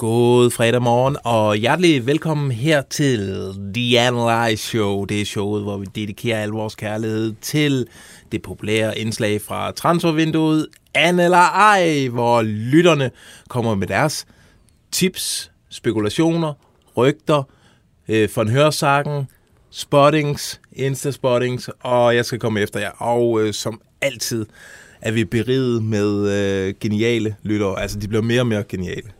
God fredag morgen, og hjertelig velkommen her til The Analyze Show. Det er showet, hvor vi dedikerer al vores kærlighed til det populære indslag fra transfervinduet An eller ej, hvor lytterne kommer med deres tips, spekulationer, rygter, øh, von Hørsagen, spottings, instaspottings, og jeg skal komme efter jer. Og øh, som altid er vi beriget med øh, geniale lyttere. Altså, de bliver mere og mere geniale.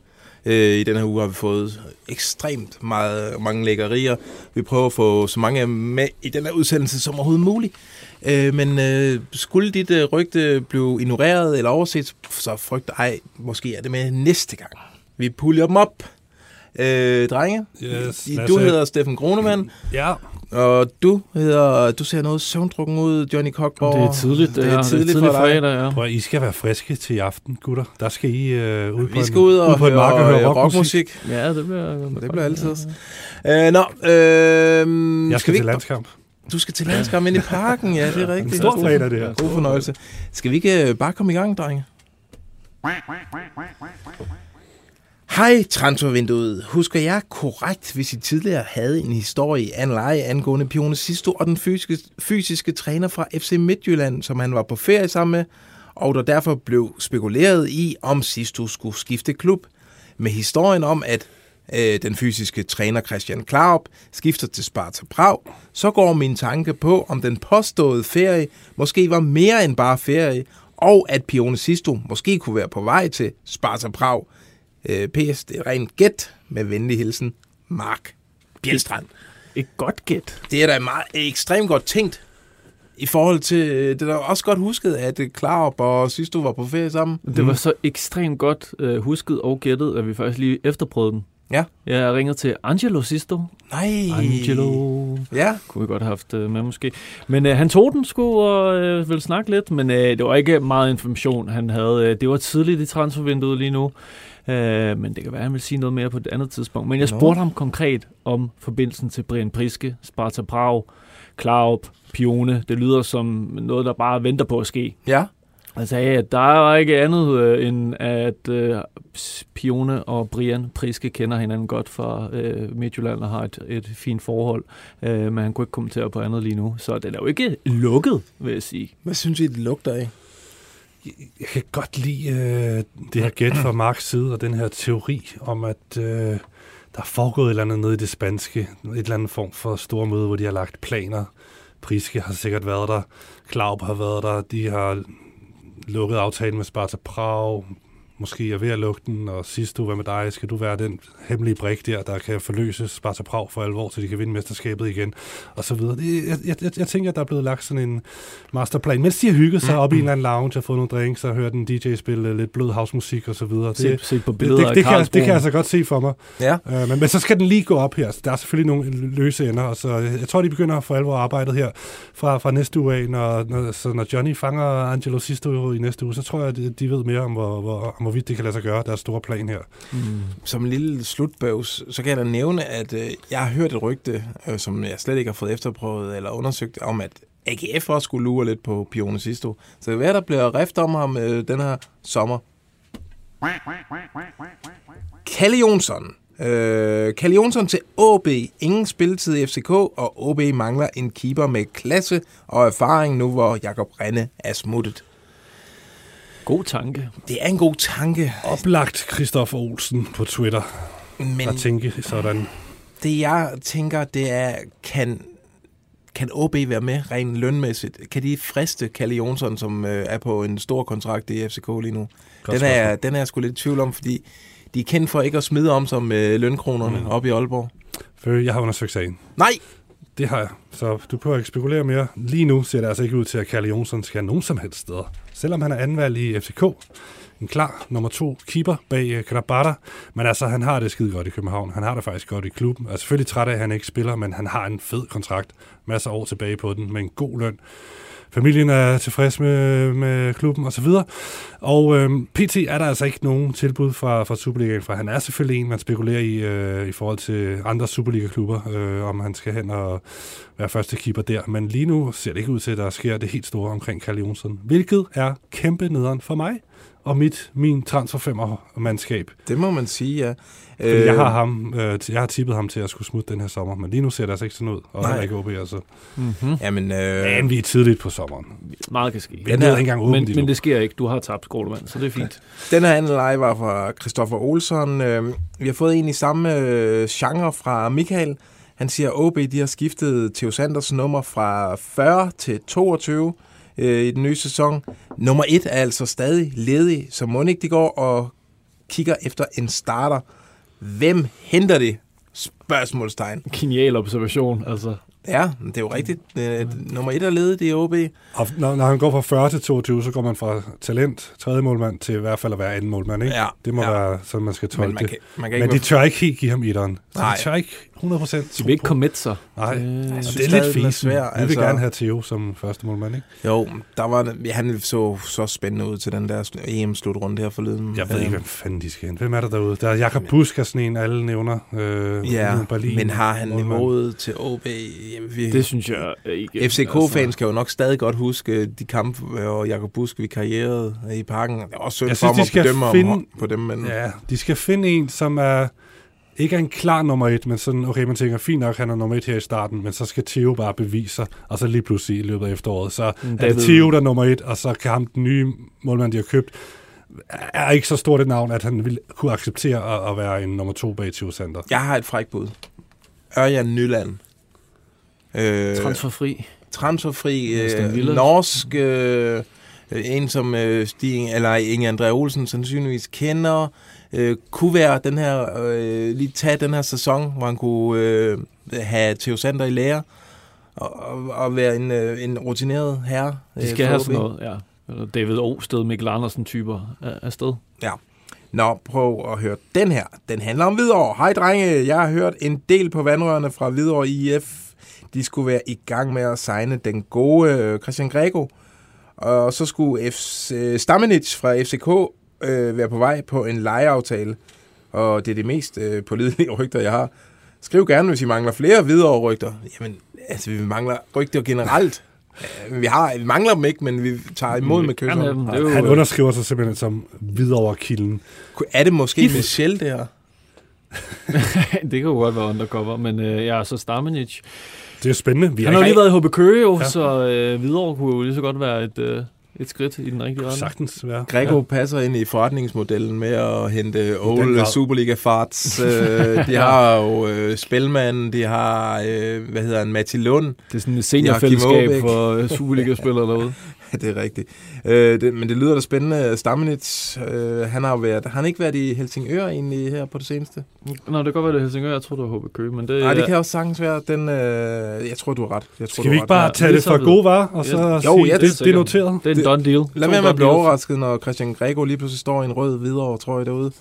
Øh, I den her uge har vi fået ekstremt meget, mange lækkerier. Vi prøver at få så mange med i den her udsendelse som overhovedet muligt. Øh, men øh, skulle dit øh, rygte blive ignoreret eller overset, så frygt ej, måske er det med næste gang. Vi puljer dem op. Øh, drenge, Yes, du hedder Steffen Kronemann, Ja, og du hedder, du ser noget søvndrukken ud, Johnny Cockborg. Det er tidligt, det, det her. er tidligt, det er tidligt for dig. fredag, ja. prøv I skal være friske til i aften, gutter. Der skal I øh, ud på Vi skal en, ud og, på en mark og høre rockmusik. rockmusik. Ja, det bliver... Det bliver altid. Øh, nå, øh, Jeg skal vi til landskamp. Du skal til landskamp ind i parken, ja, det er rigtigt. En stor fredag, det her. God fornøjelse. Skal vi ikke øh, bare komme i gang, drenge? Hej, transfervinduet. Husker jeg korrekt, hvis I tidligere havde en historie af en leje angående Pione Sisto og den fysiske, fysiske træner fra FC Midtjylland, som han var på ferie sammen med, og der derfor blev spekuleret i, om Sisto skulle skifte klub. Med historien om, at øh, den fysiske træner Christian Klaup skifter til Sparta Prag, så går min tanke på, om den påståede ferie måske var mere end bare ferie, og at Pione Sisto måske kunne være på vej til Sparta Prag. Øh, PS, det er rent gæt med venlig hilsen, Mark Bjelstrand. Et godt gæt. Det er da meget ekstremt godt tænkt i forhold til, øh, det er da også godt husket, at øh, Klaup og Sisto var på ferie sammen. Det var så ekstremt godt uh, husket og gættet, at vi faktisk lige efterprøvede den. Ja. Jeg ringer til Angelo Sisto. Nej. Angelo. Ja, Kunne vi godt have haft uh, med måske. Men uh, han tog den sgu og uh, ville snakke lidt, men uh, det var ikke meget information, han havde. Uh, det var tidligt i transfervinduet lige nu. Uh, men det kan være, at han vil sige noget mere på et andet tidspunkt. Men jeg spurgte ham konkret om forbindelsen til Brian Priske, Sparta Prag, Klaup, Pione. Det lyder som noget, der bare venter på at ske. ja. Han sagde, at der er ikke andet øh, end, at øh, Pione og Brian Priske kender hinanden godt fra øh, Midtjylland og har et, et fint forhold. Øh, men han kunne ikke kommentere på andet lige nu. Så det er jo ikke lukket, vil jeg sige. Hvad synes I, det lugter af? Jeg kan godt lide øh, det her gæt fra Marks side, og den her teori om, at øh, der er foregået et eller andet nede i det spanske. Et eller andet form for store møde, hvor de har lagt planer. Priske har sikkert været der. Klaup har været der. De har lukket aftalen med Sparta Prag. Måske er ved at lukke den, og sidst du, hvad med dig? Skal du være den hemmelige brik der, der kan forløse Sparta Prag for alvor, så de kan vinde mesterskabet igen, og så videre. Det, jeg, jeg, jeg, jeg tænker, at der er blevet lagt sådan en masterplan. Mens de har hygget sig op i en eller anden lounge og fået nogle drinks og hørt en DJ spille lidt blød housemusik og så videre. Det, Se, se på det, billeder det, det, kan, jeg- det kan jeg altså godt se for mig. Ja. Uh, men, men så skal den lige gå op her. Der er selvfølgelig nogle løse ender, og så jeg tror, de begynder for alvor arbejdet her fra, fra næste uge af. Når, når, så når Johnny fanger Angelo Sisto i næste uge, så tror jeg, at de- de ved mere om, hvor, hvor, om hvorvidt det kan lade sig gøre, deres store plan her. Mm. Som en lille slutbøvs, så kan jeg da nævne, at øh, jeg har hørt et rygte, øh, som jeg slet ikke har fået efterprøvet eller undersøgt, om at AGF også skulle lure lidt på Pione Sisto. Så det er der bliver rift om ham øh, den her sommer. Kalle Jonsson. Øh, Kalle Jonsson til OB. Ingen spilletid i FCK, og OB mangler en keeper med klasse og erfaring nu, hvor Jakob Renne er smuttet. God tanke. Det er en god tanke, Oplagt Christoffer Olsen på Twitter men at tænke sådan. det jeg tænker, det er, kan, kan OB være med rent lønmæssigt? Kan de friste Kalle Jonsson, som øh, er på en stor kontrakt i FCK lige nu? Godt Den er, den er jeg sgu lidt i tvivl om, fordi de er kendt for ikke at smide om som øh, lønkronerne mm. op i Aalborg. For jeg har undersøgt sagen. Nej! Det har jeg. Så du prøver ikke spekulere mere. Lige nu ser det altså ikke ud til, at Kalle Jonsson skal nogen som helst steder. Selvom han er anvalgt i FCK, en klar nummer to keeper bag øh, uh, Krabata. Men altså, han har det skide godt i København. Han har det faktisk godt i klubben. Er selvfølgelig træt af, at han ikke spiller, men han har en fed kontrakt. Masser af år tilbage på den, med en god løn. Familien er tilfreds med, med klubben osv. Og, og øh, PT er der altså ikke nogen tilbud fra, fra Superligaen, for han er selvfølgelig en, man spekulerer i øh, i forhold til andre Superliga-klubber, øh, om han skal hen og være første keeper der. Men lige nu ser det ikke ud til, at der sker det helt store omkring Kalle Jonsson, hvilket er kæmpe nederen for mig og mit, min transferfemmer-mandskab. Det må man sige, ja. Fordi øh, jeg, har ham, øh, jeg har tippet ham til at skulle smutte den her sommer, men lige nu ser det altså ikke sådan ud, og heller ikke OB, altså. Mm-hmm. Jamen, øh, Men vi er tidligt på sommeren. Meget kan ske. Den er ikke engang Men, men det sker ikke. Du har tabt skolemand, så det er fint. Den her anden leje var fra Christoffer Olsson. Øh, Vi har fået en i samme øh, genre fra Michael. Han siger, at OB de har skiftet Theo Sanders nummer fra 40 til 22 øh, i den nye sæson. Nummer 1 er altså stadig ledig, så må ikke går og kigger efter en starter. Hvem henter det? Spørgsmålstegn. Genial observation, altså. Ja, det er jo rigtigt. Nummer 1 er ledet i OB. Og når, når han går fra 40 til 22, så går man fra talent, tredje målmand, til i hvert fald at være anden målmand, ikke? Ja, det må ja. være sådan, man skal tolke Men man det. kan, man kan Men ikke de tør ikke helt give ham etteren. Så Nej. de tør ikke 100% De vil ikke commit sig. Nej, Øh, synes det er lidt fint. Vi vil altså. gerne have Theo som første målmand, ikke? Jo, der var, han så så spændende ud til den der EM-slutrunde her forleden. Jeg ved ikke, hvem fanden de skal hente. Hvem er der derude? Der er Jakob Busk er sådan en, alle nævner. Øh, Ja, Berlin, men har han målmand. niveauet til OB? Jamen, vi, Det synes jeg ikke. Altså, FCK-fans skal jo nok stadig godt huske de kampe, hvor Jakob Busk vi karrierede i parken. Det er også synd Jeg for de at bedømme finde- om, på dem, men Ja, de skal finde en, som er ikke er en klar nummer et, men sådan, okay, man tænker, fint nok, han er nummer et her i starten, men så skal Theo bare bevise sig, og så lige pludselig i løbet af efteråret, så Mm, er David- det Theo, der er nummer et, og så kan ham, den nye målmand, de har købt, er ikke så stort et navn, at han ville kunne acceptere at, at være en nummer to bag Theo Sander. jeg har et frækt bud. Ørjan Nyland. Øh, Transferfri. transferfri øh, norsk øh, en som øh, Stig, eller Inge André Olsen sandsynligvis kender øh, kunne være den her øh, lige tage den her sæson hvor han kunne øh, have Theo Sander i lære og, og, og være en, øh, en rutineret herre De øh, skal for have sådan noget, ja. David Osted, Mikkel Andersen typer af- afsted. Nå, prøv at høre den her. Den handler om Hvidovre. Hej drenge, jeg har hørt en del på vandrørene fra Hvidovre IF. De skulle være i gang med at signe den gode øh, Christian Grego. Og så skulle F. øh, Stamenic fra FCK øh, være på vej på en lejeaftale. Og det er det mest øh, pålidelige rygter, jeg har. Skriv gerne, hvis I mangler flere Hvidovre-rygter. Jamen, altså, vi mangler rygter generelt. Øh, Vi, har, vi mangler dem ikke, men vi tager imod med kysser. er Han underskriver sig simpelthen som videre kilden. Er det måske Michel, det her? det kan jo godt være undercover, men øh, ja, så Stamenic. Det er spændende. Vi Han har jo lige været i HB Køge jo, Ja. ja. så øh, videre kunne jo lige så godt være et, øh, et skridt i den rigtige retning. sagtens være. Grego ja. passer ind i forretningsmodellen med at hente old grad. Superliga-farts. Øh, de har jo øh, Spelman, de har, øh, hvad hedder han, Matti Lund. Det er sådan et seniorfællesskab for øh, Superliga-spillere derude. det er rigtigt. Øh, det, men det lyder da spændende. Stammenitz, øh, han har jo været, har han ikke været i Helsingør egentlig her på det seneste? Nå, det kan godt være, det er Helsingør. Jeg tror, det var HB Køge, men det, Nej, det kan også sagtens være. Den, øh, jeg tror, du har ret. Jeg tror, Skal du vi har ikke bare ret. tage det det for så gode varer, og så Jo, sige, ja, det, det det er noteret? det er en done deal. Lad To være med done at blive overrasket, når Christian Grego lige pludselig står i en rød videre, tror jeg, derude.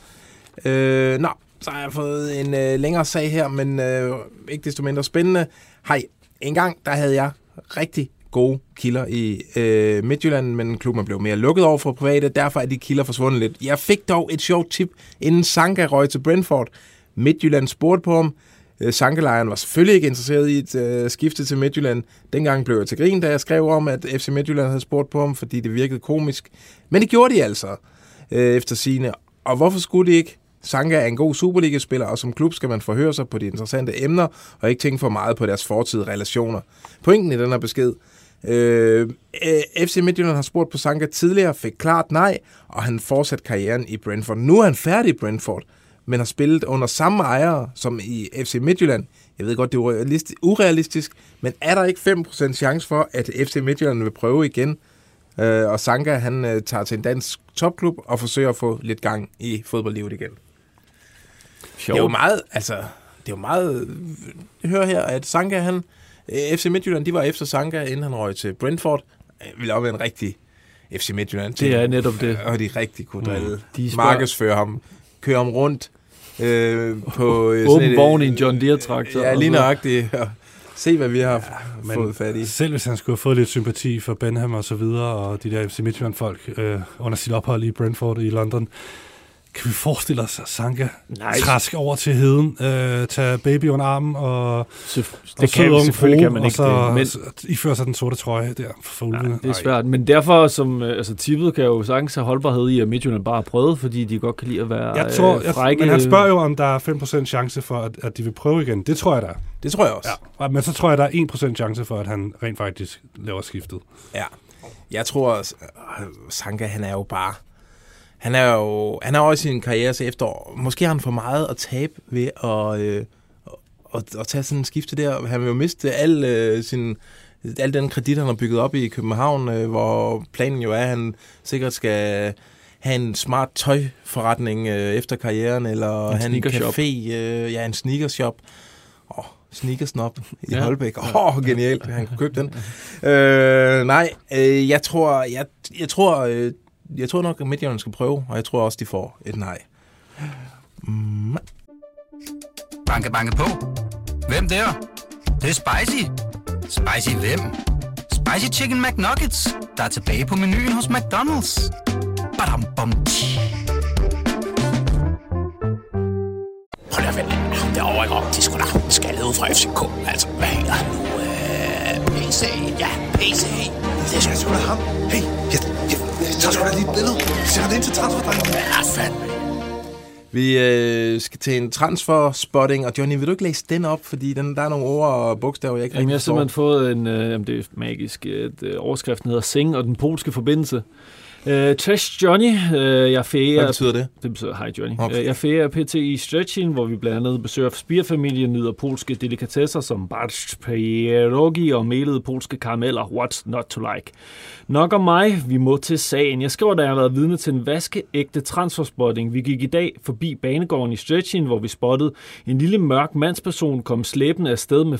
Øh, nå, så har jeg fået en øh, længere sag her, men øh, ikke desto mindre spændende. Hej, en gang der havde jeg rigtig gode kilder i øh, Midtjylland, men klubben blev mere lukket over for private, derfor er de kilder forsvundet lidt. Jeg fik dog et sjovt tip, inden Sanka røg til Brentford. Midtjylland spurgte på ham. Øh, Sankelejren var selvfølgelig ikke interesseret i et øh, skifte til Midtjylland. Dengang blev jeg til grin, da jeg skrev om, at FC Midtjylland havde spurgt på ham, fordi det virkede komisk. Men det gjorde de altså, øh, efter sine. Og hvorfor skulle de ikke? Sanka er en god Superliga-spiller, og som klub skal man forhøre sig på de interessante emner, og ikke tænke for meget på deres fortidige relationer. Pointen i den her besked. Øh, øh, FC Midtjylland har spurgt på Sanka tidligere, fik klart nej, og han fortsatte karrieren i Brentford. Nu er han færdig i Brentford, men har spillet under samme ejere som i FC Midtjylland. Jeg ved godt, det er urealistisk, urealistisk men er der ikke 5% chance for, at FC Midtjylland vil prøve igen? Øh, og Sanka, han øh, tager til en dansk topklub og forsøger at få lidt gang i fodboldlivet igen. Det er jo meget, altså, det er jo meget, hører her, at Sanka, han FC Midtjylland, de var efter Sanka, inden han røg til Brentford. Det ville også være en rigtig FC Midtjylland. Det er netop det. Og de rigtig kunne drille. Mm. De spørger- Markedsføre ham. Køre ham rundt. Øh, på øh, Åben vogn i en John Deere-traktor. Ja, lige nøjagtigt. Se, hvad vi har ja, men fået fat i. Selv hvis han skulle have fået lidt sympati for Benham og så videre, og de der FC Midtjylland-folk øh, under sit ophold i Brentford i London, kan vi forestille os, at Sanka Nej. træsk over til heden, øh, tage baby under armen og, Så, og det kan, ung selvfølgelig frue, kan man og ikke så, det. Men, så ifører sig den sorte trøje der for ulvene. det er svært, men derfor som, øh, altså tippet kan jo sagtens have holdbarhed i, at Midtjylland bare har prøvet, fordi de godt kan lide at være Jeg tror, øh, jeg, frække. men han spørger jo, om der er 5% chance for, at, at de vil prøve igen. Det tror jeg, der er. Det tror jeg også. Ja. Men så tror jeg, der er 1% chance for, at han rent faktisk laver skiftet. Ja. Jeg tror, at øh, Sanka, han er jo bare... Han er jo han er også i sin karriere til efterår. Måske har han for meget at tabe ved at, øh, at, at tage sådan en skifte der. Han vil jo miste al, øh, sin, al den kredit, han har bygget op i København, øh, hvor planen jo er, at han sikkert skal have en smart tøjforretning øh, efter karrieren, eller En have en café, øh, ja, en sneakershop. Oh, sneakersnop i ja. Holbæk. Åh, oh, genialt, han kunne købe den. Øh, nej, øh, jeg tror, jeg, jeg tror, øh, jeg tror nok, at Midtjylland skal prøve, og jeg tror også, de får et nej. Mm, Banke, banke på. Hvem der? Det, det er spicy. Spicy hvem? Spicy Chicken McNuggets, der er tilbage på menuen hos McDonald's. Badum, bom, tji. Hold da vel, ham derovre ikke er sgu da ham, skaldet ud fra FCK. Altså, hvad hedder han nu? Øh, PC, ja, PC. Det er sgu da ham. Hey, jeg tager sgu da lige et billede. Sætter det ind til transferdrengen. Ja, fandme. Vi øh, skal til en transfer-spotting, og Johnny, vil du ikke læse den op? Fordi den, der er nogle ord og bogstaver, jeg ikke Jamen, jeg har rigtig simpelthen fået en, øh, det er magisk, et, øh, overskriften hedder Sing og den polske forbindelse. Øh, Trash Johnny, øh, jeg ferer... Hvad betyder det? Det betyder hej Johnny. Okay. Okay. Jeg ferer PT i Stretchin, hvor vi blandt andet besøger Spierfamilien, nyder polske delikatesser som barszcz, pierogi og melede polske karameller. What's not to like? Nok om mig, vi må til sagen. Jeg skriver, da jeg har været vidne til en vaskeægte transferspotting. Vi gik i dag forbi banegården i Stretchin, hvor vi spottede en lille mørk mandsperson komme slæbende afsted med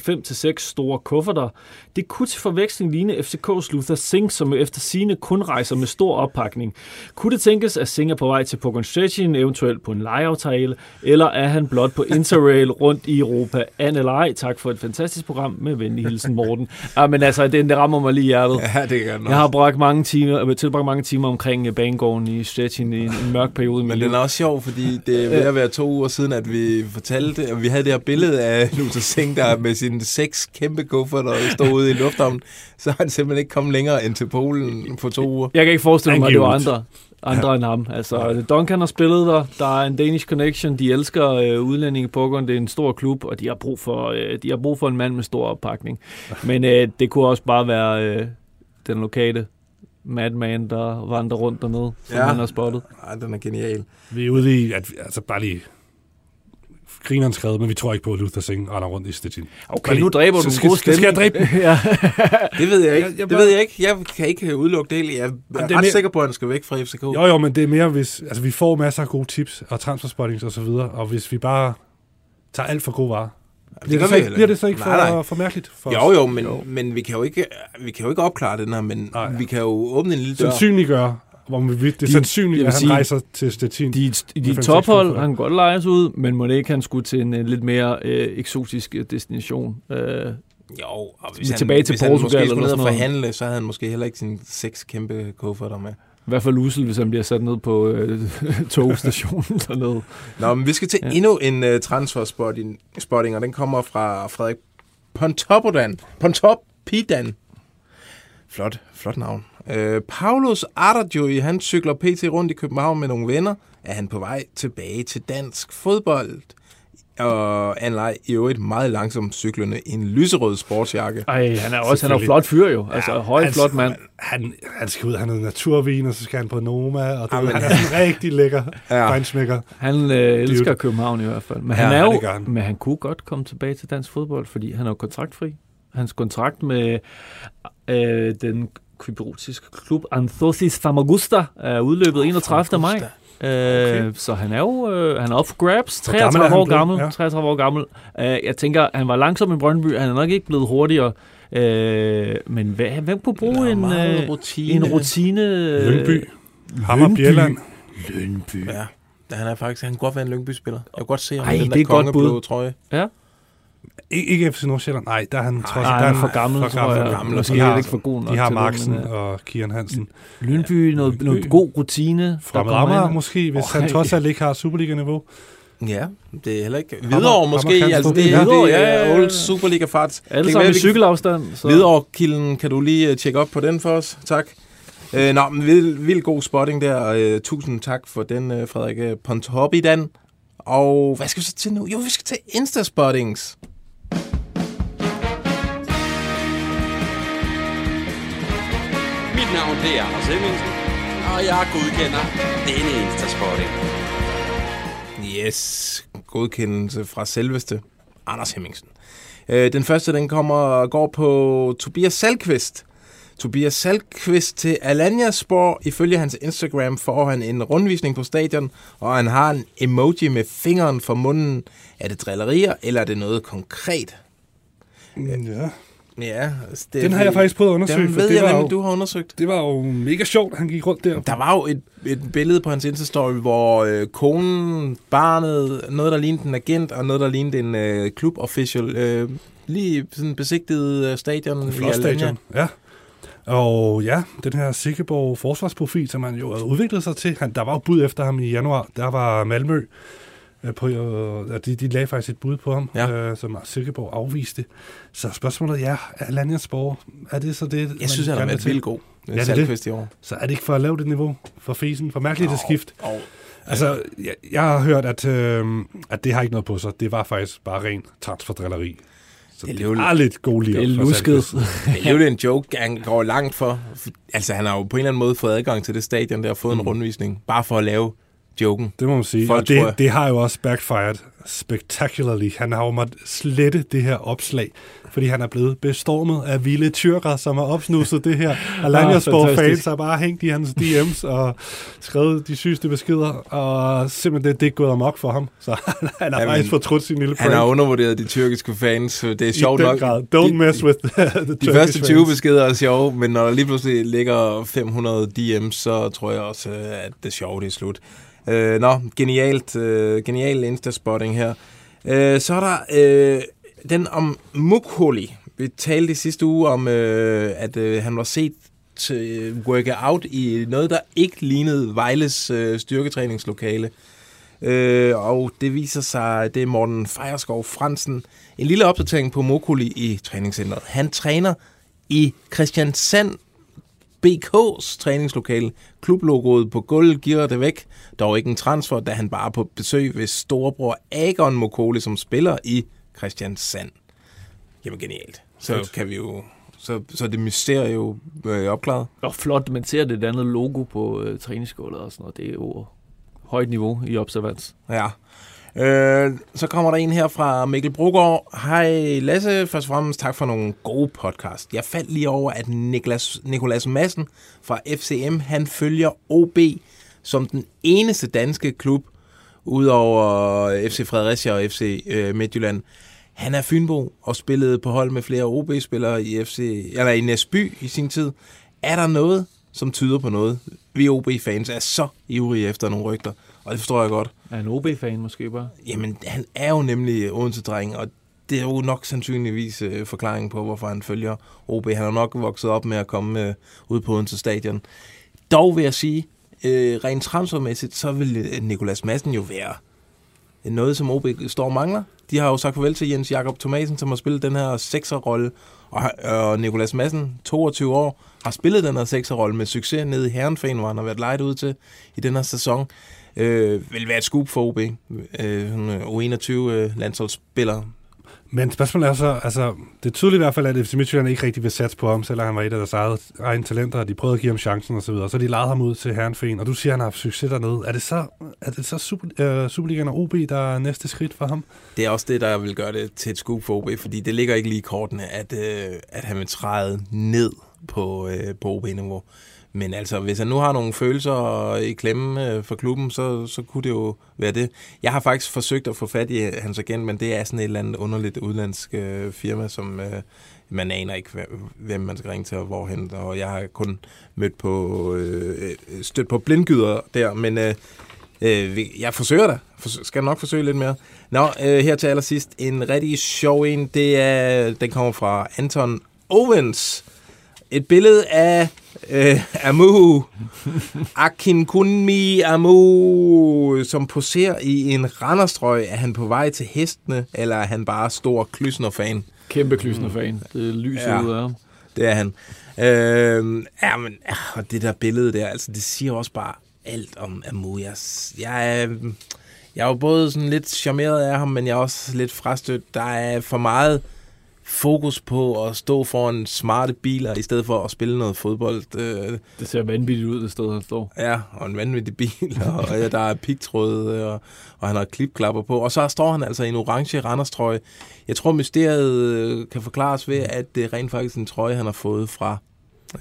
5-6 store kufferter. Det kunne til forveksling ligne FCK's Luther Singh, som efter sine kun rejser med stor oppakning. Kunne det tænkes, at Singh er på vej til Pogon Stretchin, eventuelt på en lejeaftale, eller er han blot på Interrail rundt i Europa? An eller ej, tak for et fantastisk program med venlig hilsen, Morten. Ja, men altså, det, det rammer mig lige hjertet. Ja, det kan Jeg har brugt mange timer, øh, tilbragt mange timer omkring øh, banegården i Stettin i en, en mørk periode. Men den er også sjov, fordi det er ved at være to uger siden, at vi fortalte, at vi havde det her billede af Luther Singh, der med sine seks kæmpe kufferter stod ude i lufthavnen. Så han simpelthen ikke kommet længere end til Polen på to uger. Jeg kan ikke forestille mig, at det var andre, andre ja. end ham. Altså, Duncan har spillet der. Der er en Danish Connection. De elsker øh, udlændinge på Det er en stor klub, og de har brug for, øh, de har brug for en mand med stor oppakning. Men øh, det kunne også bare være øh, den lokale madman, der vandrer rundt dernede, som Ja. ja. han har spottet. Ej, den er genial. Vi er ude i, at, altså bare lige grineren skrevet, men vi tror ikke på, at Luther Singh render rundt i Stettin. Okay, nu dræber du en skal- god skal- skal jeg dræbe ja. Det ved jeg ikke. Jeg- jeg det bare- ved jeg ikke. Jeg kan ikke udelukke det. Jeg er det er ret mere- sikker på, at han skal væk fra FCK. Jo, jo, men det er mere, hvis... Altså, vi får masser af gode tips og transferspottings og så videre, og hvis vi bare tager alt for gode varer, bliver, gør det, så, bliver det så ikke for, Nej, nej. for mærkeligt for Jo, os? jo, men, jo. men vi, kan jo ikke, vi kan jo ikke opklare den her, men Nej. vi kan jo åbne en lille dør. Sandsynliggøre, hvor vi, det er De- sandsynligt, at han sige, rejser til Stettin. De, de tophold, han kan godt lejes ud, men må det ikke, han skulle til en, øh, lidt mere øh, eksotisk øh, destination. Øh, Jo, og hvis vi han, tilbage til hvis han Portugal måske eller skulle ned og forhandle, så havde han måske heller ikke sine seks kæmpe kufferter med. I hvert fald usel, hvis han bliver sat ned på øh, togstationen dernede. Nå, men vi skal til Ja. endnu en uh, transfer-spotting, spotting, og den kommer fra Frederik Pontopodan. Pontopidan. Flot, flot navn. Uh, Paulus Ardagui, han cykler pt. rundt i København med nogle venner. Er han på vej tilbage til dansk fodbold? Og han leger i øvrigt meget langsomt cyklende i en lyserød sportsjakke. Ej, han er også han er flot fyr jo. Altså, ja, høj, han, flot mand. Han, han skal ud, han er naturvin, og så skal han på Noma, og det, Jamen, han er sådan rigtig lækker Ja. fejnsmækker. Han øh, elsker Dude. København i hvert fald. Men Ja, han er jo, han. men han kunne godt komme tilbage til dansk fodbold, fordi han er jo kontraktfri. Hans kontrakt med øh, den kypriotiske klub Anthosis Famagusta er udløbet 31. maj. Øh, okay. Så han er jo øh, han er op for grabs. Hvor gammel 33 er han år gammel. Ja. 33 år gammel. Øh, jeg tænker, han var langsom i Brøndby. Han er nok ikke blevet hurtigere. Øh, men hvad, hvem kunne bruge en, øh, rutine. en rutine... Lyngby. Hammer Bjelland. Lyngby. Ja. Han er faktisk, han kan godt være en Lyngby-spiller. Jeg kan godt se ham Ej, i den det der er et godt bud. kongeblå trøje. I- Ikke FC Nordsjælland. Nej, der er han trods Nej, der han er for gammel, for tror jeg. gammel. gammel, Og de er har, ikke for god nok de har det, Marksen men, øh, og Kian Hansen. Lyngby, noget, noget god rutine. der Fremad kommer Amager måske, hvis Øj. han trods alt ikke har Superliga-niveau. Ja, det er heller ikke... Hvidovre måske, Hammer altså det, det Hvidovre, er ja, old Superliga-fart. Alle Det sammen i cykelafstand. Så. Hvidovre-kilden, kan du lige uh, tjekke op på den for os? Tak. Uh, nå, men vild, vild god spotting der. Uh, tusind tak for den, uh, Frederik uh, Pontoppidan. Og hvad skal vi så til nu? Jo, vi skal til Insta-spottings. Mit navn det er Anders Hemmingsen, og jeg godkender denne Instaspotting. Yes, godkendelse fra selveste Anders Hemmingsen. Øh, den første, den kommer går på Tobias Salkvist. Tobias Salkvist til Alanya Sport. Ifølge hans Instagram får han en rundvisning på stadion, og han har en emoji med fingeren for munden. Er det drillerier, eller er det noget konkret? Ja. Ja, altså, det, Den har jeg faktisk prøvet at undersøge, Den for ved det jeg, var hvem jo- du har undersøgt. Det var jo mega sjovt, han gik rundt der. Der var jo et, et billede på hans Insta-story, hvor øh, konen, barnet, noget der lignede en agent, og noget der lignede en øh, klub-official, øh, lige sådan besigtet øh, stadion flot stadion. Ja. Og ja, den her Sikkeborg forsvarsprofil, som han jo havde udviklet sig til. Han, der var jo bud efter ham i januar. Der var Malmø. Øh, På, øh, de, de lagde faktisk et bud på ham, Ja. øh, som Silkeborg afviste. Så spørgsmålet er, er Landsborg, er det så det, Jeg synes, han har været vildt god. Ja, Salkvist i år. Så er det ikke for at lave det niveau for Fesen? For mærkeligt det skift. Og, Altså, jeg, jeg har hørt, at, øh, at det har ikke noget på sig. Det var faktisk bare ren transferdrilleri. Så Det er det er lidt god lige Det er lusket. det er jo en joke, han går langt for. Altså, han har jo på en eller anden måde fået adgang til det stadion der og fået mm. en rundvisning, bare for at lave joken. Det må man sige. Folk og det, det har jo også backfired spectacularly. Han har jo måttet slette det her opslag, fordi han er blevet bestormet af vilde tyrker, som har opsnuset det her. Og Langersborg fantastisk. fans har bare hængt i hans DM's og skrevet de sygeste beskeder, og simpelthen det, det er gået amok for ham. Så han har Jamen, faktisk fortrudt sin lille prank. Han har undervurderet de tyrkiske fans. Det er sjovt nok. grad. Don't De- mess with the, the De Turkish første 20 fans. beskeder er sjove, men når der lige pludselig ligger 500 DM's, så tror jeg også, øh, at det sjove det er slut. Øh, nå, genialt, øh, genial Insta-spotting her. Øh, så er der øh, den om Mukholi. Vi talte i sidste uge om, øh, at øh, han var set til øh, worke out i noget, der ikke lignede Vejles øh, styrketræningslokale. Øh, og det viser sig, at det er Morten Fejerskov Fransen. En lille opdatering på Mokoli i træningscenteret. Han træner i Christiansand BK's træningslokale. Klublogoet på gulvet giver det væk. Dog ikke en transfer, da han bare på besøg ved storebror Agon Mokoli, som spiller i Christiansand. Jamen genialt. Så Fedt. kan vi jo... Så, så det mysterie jo øh, opklaret. Og flot, man ser det andet logo på øh, træningsgulvet og sådan noget. Det er jo højt niveau i observans. Ja. Øh, så kommer der en her fra Mikkel Brogaard. Hej Lasse, først og fremmest tak for nogle gode podcast. Jeg faldt lige over, at Niklas, Nikolas Madsen fra FCM, han følger OB som den eneste danske klub, udover FC Fredericia og FC øh, Midtjylland. Han er Fynbo og spillede på hold med flere OB-spillere i, FC, eller i Næsby i sin tid. Er der noget, som tyder på noget? Vi OB-fans er så ivrige efter nogle rygter, og det forstår jeg godt. Er en OB-fan måske bare? Jamen, han er jo nemlig Odense-dreng, og det er jo nok sandsynligvis øh, forklaringen på, hvorfor han følger OB. Han har nok vokset op med at komme øh, ud på Odense Stadion. Dog vil jeg sige, øh, rent transfermæssigt, så vil øh, Nikolas Madsen jo være noget, som OB står og mangler. De har jo sagt farvel til Jens Jakob Thomasen, som har spillet den her sekserrolle, og, og Nikolas Madsen, 22 år, har spillet den her sekserrolle med succes nede i Herrenfan, hvor han har været lejet ud til i den her sæson. Øh, vil være et scoop for OB. Øh, øh, U21-landsholdsspiller. Men spørgsmålet er så, altså, det er tydeligt i hvert fald, at FC Midtjylland ikke rigtig vil satse på ham, selvom han var et af deres eget, egen talenter, og de prøvede at give ham chancen og så videre. Så de lejede ham ud til Herrenfen, og du siger, at han har haft succes dernede. Er det så, er det så super, øh, Superligaen og OB, der er næste skridt for ham? Det er også det, der vil gøre det til et scoop for OB, fordi det ligger ikke lige i kortene, at, øh, at han vil træde ned på, øh, på OB-niveau. Men altså, hvis han nu har nogle følelser i klemme øh, for klubben, så, så kunne det jo være det. Jeg har faktisk forsøgt at få fat i hans agent, men det er sådan et eller andet underligt udlandsk øh, firma, som øh, man aner ikke, hvem- man skal ringe til og hvorhen. Og jeg har kun mødt på, øh, stødt på blindgyder der, men øh, øh, jeg forsøger da. Skal nok forsøge lidt mere. Nå, øh, her til allersidst en rigtig sjov en. Det er, den kommer fra Anton Owens. Et billede af øh, Amu, Akinkunmi Amu, som poserer i en randerstrøg. Er han på vej til hestene, eller er han bare stor Klysner-fan? Kæmpe klysende fan. Det lyser Ja. ud af ham. Det er han. Øh, ja, men og det der billede der, altså det siger også bare alt om Amu. Jeg, jeg, er, jeg er jo både sådan lidt charmeret af ham, men jeg er også lidt frastødt. Der er for meget fokus på at stå foran smarte biler, i stedet for at spille noget fodbold. Øh, Det ser vanvittigt ud, det sted, han står. Ja, og en vanvittig bil, og ja, der er pigtråd, og, og han har klipklapper på. Og så står han altså i en orange randerstrøje. Jeg tror, mysteriet øh, kan forklares ved, at det er rent faktisk en trøje, han har fået fra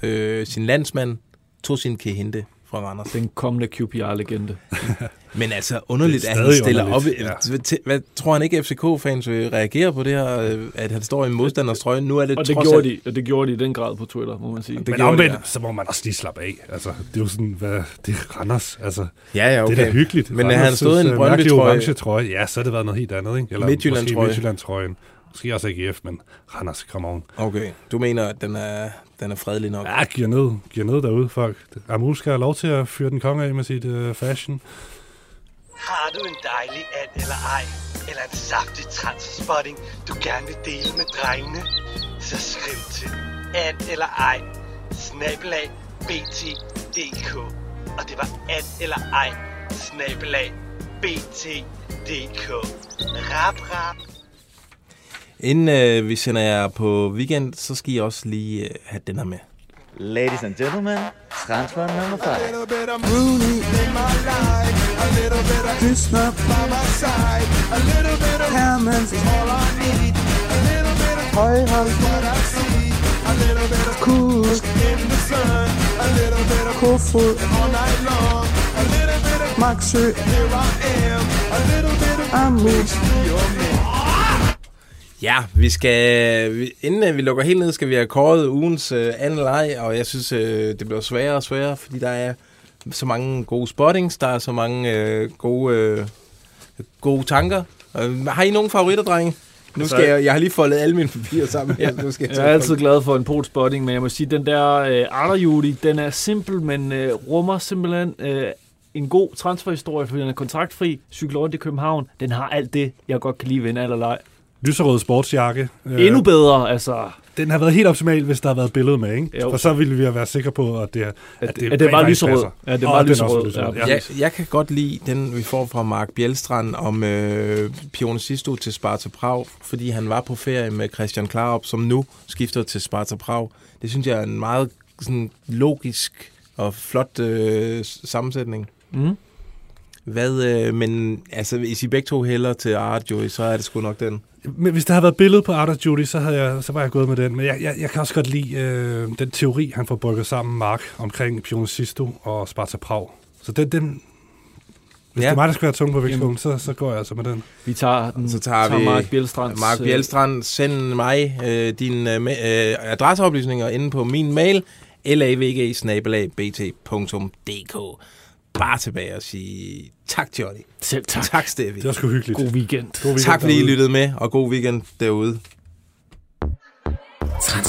øh, sin landsmand, Tosin Kehinde fra Randers. Den kommende QPR-legende. Men altså underligt, er at han stiller op. underligt, Ja. Hvad, tror han ikke, FCK-fans vil reagere på det her, øh, at han står i en modstanders trøje? Nu er det Og det gjorde alt- de, og det gjorde de i den grad på Twitter, må man sige. Det Men omvendt, de, ja. så må man også lige slappe af. Altså, det er jo sådan, hvad, det er Randers. Altså, Ja, ja, okay. Det er da hyggeligt. Men havde han stået i en øh, Brøndby-trøje, orange trøje, ja, så har det været noget helt andet, ikke? Eller Midtjylland-trøje. Midtjylland-trøjen. Måske også AGF, men Randers, come on. okay, du mener, at den er, den er fredelig nok? Ja, giver ned, giver ned derude, folk. Amu skal have lov til at fyre den konge af med sit uh, fashion. Har du en dejlig and eller ej, eller en saftig transspotting, du gerne vil dele med drengene? Så skriv til and eller ej, snabelag bt.dk. Og det var and eller ej, snabelag bt.dk. Rap, rap. Inden øh, vi sender jer på weekend, så skal I også lige øh, have den her med. Ladies and gentlemen, transfer number five. bit of Rooney in my life. A little bit of Krishna by my side. A little bit of Hermans is all I need. A little bit of Højhold what I see. A little bit of Kusk in the sun. A little bit of Kofod all night long. A little bit of Maxø. Here I am. A little bit of Amus. Your man. Ja, vi skal, inden øh, vi lukker helt ned, skal vi have kåret ugens øh, anden leg, og jeg synes, øh, det bliver sværere og sværere, fordi der er så mange gode spottings, der er så mange øh, gode, øh, gode tanker. Øh, har I nogen favoritter, drenge? Nu skal jeg, jeg har lige foldet alle mine papirer sammen. her. Nu skal jeg Jeg er altid glad for en pot-spotting, men jeg må sige, den der øh, Arter Judy, den er simpel, men øh, rummer simpelthen øh, en god transferhistorie, fordi den er kontraktfri, cykler rundt i København. Den har alt det, jeg godt kan lide ved en eller leg. Lyserød sportsjakke. Øh, Endnu bedre, altså. Den har været helt optimal, hvis der har været billede med, ikke? Jo. For så ville vi have været sikre på, at det, at At det- at det var lyserød. passer. Ja, det Og var er også lyserød, lyserød, ja. Jeg, jeg kan godt lide den, vi får fra Mark Bjelstrand om øh, Pione Sisto til Sparta Prag, fordi han var på ferie med Christian Klarup, som nu skifter til Sparta Prag. Det synes jeg er en meget sådan, logisk og flot øh, sammensætning. Mm. Hvad, øh, men altså, hvis I begge to hælder til Art Joy, så er det sgu nok den. Men hvis der havde været billede på Art of Judy, så, havde jeg, så var jeg gået med den. Men jeg, jeg, jeg kan også godt lide øh, den teori, han får brygget sammen, Mark, omkring Pione Sisto og Sparta Prag. Så den, den hvis Ja. det er mig, der skal være tunge på vægtskolen, så, så går jeg altså med den. Vi tager den. Så tager vi Mark Bjelstrands, Mark øh, Bjelstrand, send mig øh, dine øh, øh, adresseoplysninger inde på min mail, lavg Bare tilbage og sige tak, Johnny. Selv tak. Tak, Steffi. Det var sgu hyggeligt. God weekend. God weekend Tak, fordi I lyttede med, og god weekend derude. Transfervindue.